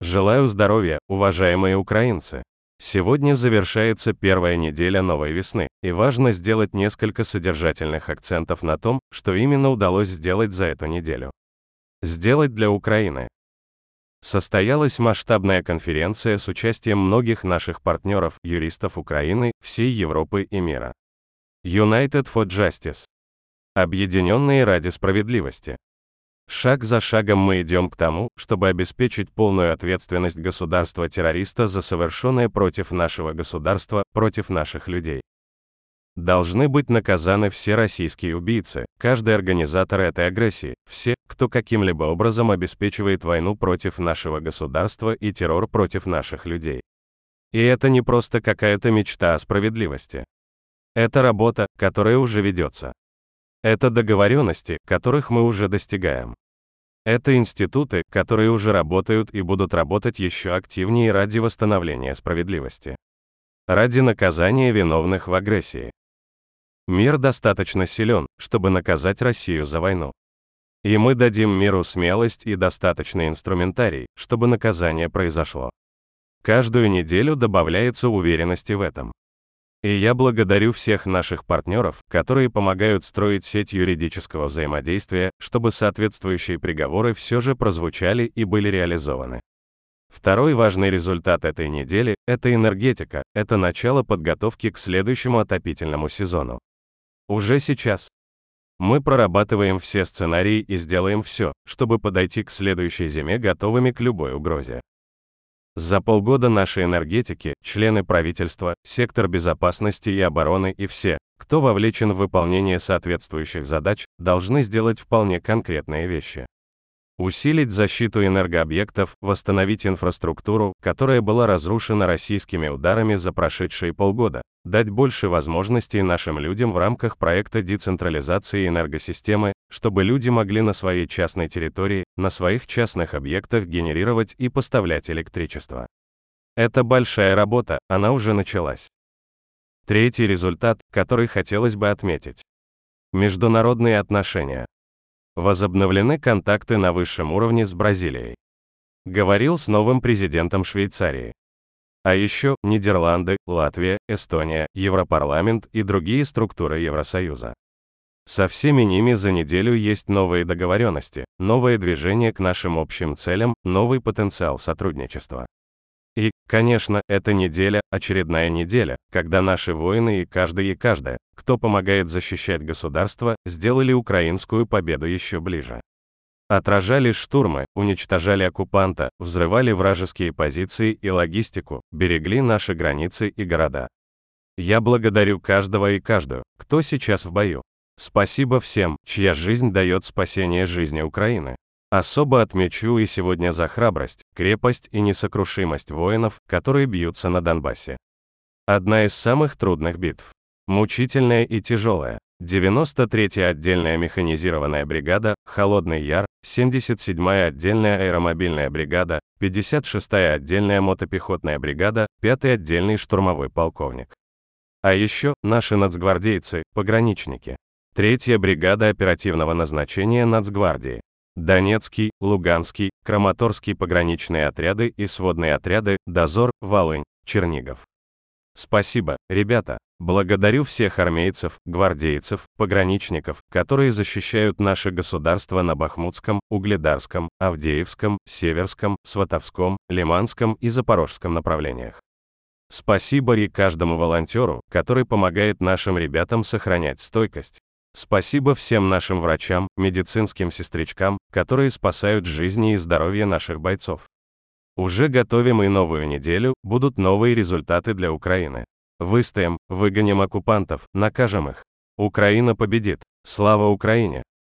Желаю здоровья, уважаемые украинцы. Сегодня завершается первая неделя новой весны, и важно сделать несколько содержательных акцентов на том, что именно удалось сделать за эту неделю. Сделать для Украины. Состоялась масштабная конференция с участием многих наших партнеров, юристов Украины, всей Европы и мира. United for Justice. Объединенные ради справедливости. Шаг за шагом мы идем к тому, чтобы обеспечить полную ответственность государства-террориста за совершенное против нашего государства, против наших людей. Должны быть наказаны все российские убийцы, каждый организатор этой агрессии, все, кто каким-либо образом обеспечивает войну против нашего государства и террор против наших людей. И это не просто какая-то мечта о справедливости. Это работа, которая уже ведется. Это договоренности, которых мы уже достигаем. Это институты, которые уже работают и будут работать еще активнее ради восстановления справедливости. Ради наказания виновных в агрессии. Мир достаточно силен, чтобы наказать Россию за войну. И мы дадим миру смелость и достаточный инструментарий, чтобы наказание произошло. Каждую неделю добавляется уверенности в этом. И я благодарю всех наших партнеров, которые помогают строить сеть юридического взаимодействия, чтобы соответствующие приговоры все же прозвучали и были реализованы. Второй важный результат этой недели – это энергетика, это начало подготовки к следующему отопительному сезону. Уже сейчас. Мы прорабатываем все сценарии и сделаем все, чтобы подойти к следующей зиме готовыми к любой угрозе. За полгода наши энергетики, члены правительства, сектор безопасности и обороны и все, кто вовлечен в выполнение соответствующих задач, должны сделать вполне конкретные вещи. Усилить защиту энергообъектов, восстановить инфраструктуру, которая была разрушена российскими ударами за прошедшие полгода, дать больше возможностей нашим людям в рамках проекта децентрализации энергосистемы, чтобы люди могли на своей частной территории, на своих частных объектах генерировать и поставлять электричество. Это большая работа, она уже началась. Третий результат, который хотелось бы отметить. Международные отношения. Возобновлены контакты на высшем уровне с Бразилией. Говорил с новым президентом Швейцарии. А еще Нидерланды, Латвия, Эстония, Европарламент и другие структуры Евросоюза. Со всеми ними за неделю есть новые договоренности, новое движение к нашим общим целям, новый потенциал сотрудничества. И, конечно, эта неделя, очередная неделя, когда наши воины и каждый и каждая, кто помогает защищать государство, сделали украинскую победу еще ближе. Отражали штурмы, уничтожали оккупанта, взрывали вражеские позиции и логистику, берегли наши границы и города. Я благодарю каждого и каждую, кто сейчас в бою. Спасибо всем, чья жизнь дает спасение жизни Украины. Особо отмечу и сегодня за храбрость, крепость и несокрушимость воинов, которые бьются на Донбассе. Одна из самых трудных битв. Мучительная и тяжелая. 93-я отдельная механизированная бригада, Холодный Яр, 77-я отдельная аэромобильная бригада, 56-я отдельная мотопехотная бригада, 5-й отдельный штурмовой полковник. А еще наши нацгвардейцы, пограничники. Третья бригада оперативного назначения Нацгвардии. Донецкий, Луганский, Краматорский пограничные отряды и сводные отряды, Дозор, Волынь, Чернигов. Спасибо, ребята. Благодарю всех армейцев, гвардейцев, пограничников, которые защищают наше государство на Бахмутском, Угледарском, Авдеевском, Северском, Сватовском, Лиманском и Запорожском направлениях. Спасибо и каждому волонтеру, который помогает нашим ребятам сохранять стойкость. Спасибо всем нашим врачам, медицинским сестричкам, которые спасают жизни и здоровье наших бойцов. Уже готовим и новую неделю, будут новые результаты для Украины. Выстоим, выгоним оккупантов, накажем их. Украина победит. Слава Украине!